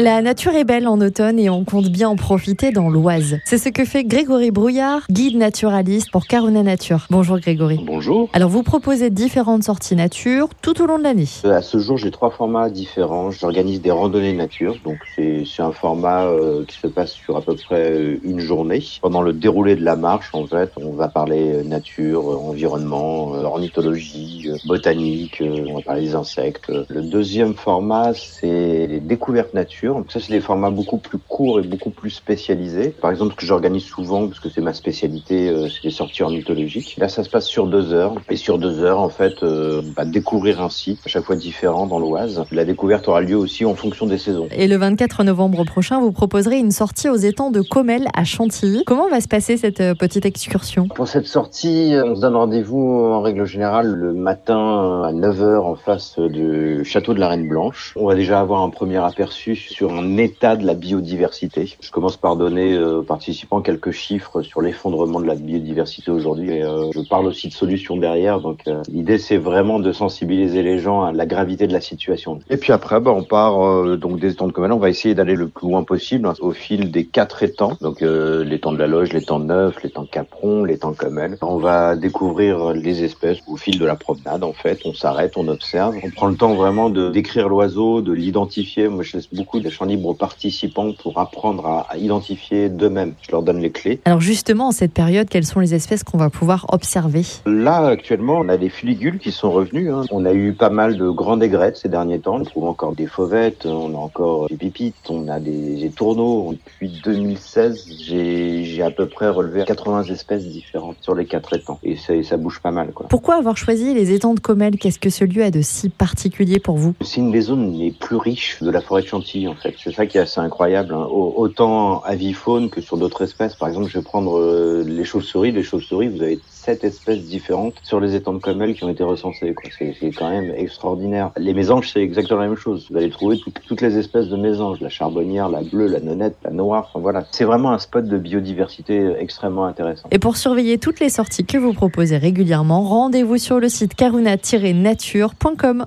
La nature est belle en automne et on compte bien en profiter dans l'Oise. C'est ce que fait Grégory Brouillard, guide naturaliste pour Carona Nature. Bonjour Grégory. Bonjour. Alors vous proposez différentes sorties nature tout au long de l'année. À ce jour, j'ai trois formats différents. J'organise des randonnées nature, donc c'est un format euh, qui se passe sur à peu près euh, une journée. Pendant le déroulé de la marche, en fait, on va parler euh, nature, environnement, ornithologie, botanique, on va parler des insectes. Le deuxième format, c'est les découvertes nature donc ça, c'est des formats beaucoup plus courts et beaucoup plus spécialisés. Par exemple, ce que j'organise souvent, parce que c'est ma spécialité, euh, c'est les sorties ornithologiques. Là, ça se passe sur deux heures. Et sur deux heures, en fait, euh, va découvrir un site, à chaque fois différent dans l'Oise. La découverte aura lieu aussi en fonction des saisons. Et le 24 novembre prochain, vous proposerez une sortie aux étangs de Comel à Chantilly. Comment va se passer cette euh, petite excursion? Pour cette sortie, on se donne rendez-vous en règle générale le matin à 9h en face du château de la Reine Blanche. On va déjà avoir un premier aperçu sur un état de la biodiversité. Je commence par donner euh, aux participants quelques chiffres sur l'effondrement de la biodiversité aujourd'hui et euh, je parle aussi de solutions derrière. Donc euh, l'idée c'est vraiment de sensibiliser les gens à la gravité de la situation. Et puis après bah, on part donc des étangs de Comel, on va essayer d'aller le plus loin possible hein, au fil des quatre étangs. Donc l'étang de la Loge, l'étang Neuf, l'étang Capron, l'étang Comel. On va découvrir les espèces au fil de la promenade en fait. On s'arrête, on observe, on prend le temps vraiment de décrire l'oiseau, de l'identifier. Moi je laisse beaucoup de champs libres aux participants pour apprendre à, identifier d'eux-mêmes. Je leur donne les clés. Alors justement, en cette période, quelles sont les espèces qu'on va pouvoir observer? Là, actuellement, on a des fuligules qui sont revenus. Hein. On a eu pas mal de grandes aigrettes ces derniers temps. On trouve encore des fauvettes, on a encore des pipites, on a des étourneaux. Depuis 2016, j'ai à peu près relevé 80 espèces différentes sur les quatre étangs. Et ça, ça bouge pas mal. Quoi. Pourquoi avoir choisi les étangs de Comel? Qu'est-ce que ce lieu a de si particulier pour vous? C'est une des zones les plus riches de la forêt de Chantilly. C'est ça qui est assez incroyable. Hein. Autant avifaune que sur d'autres espèces. Par exemple, je vais prendre euh, les chauves-souris. Les chauves-souris, vous avez sept espèces différentes sur les étangs de Comel qui ont été recensées. C'est quand même extraordinaire. Les mésanges, c'est exactement la même chose. Vous allez trouver toutes les espèces de mésanges. La charbonnière, la bleue, la nonnette, la noire. Enfin, voilà. C'est vraiment un spot de biodiversité extrêmement intéressant. Et pour surveiller toutes les sorties que vous proposez régulièrement, rendez-vous sur le site caruna-nature.com.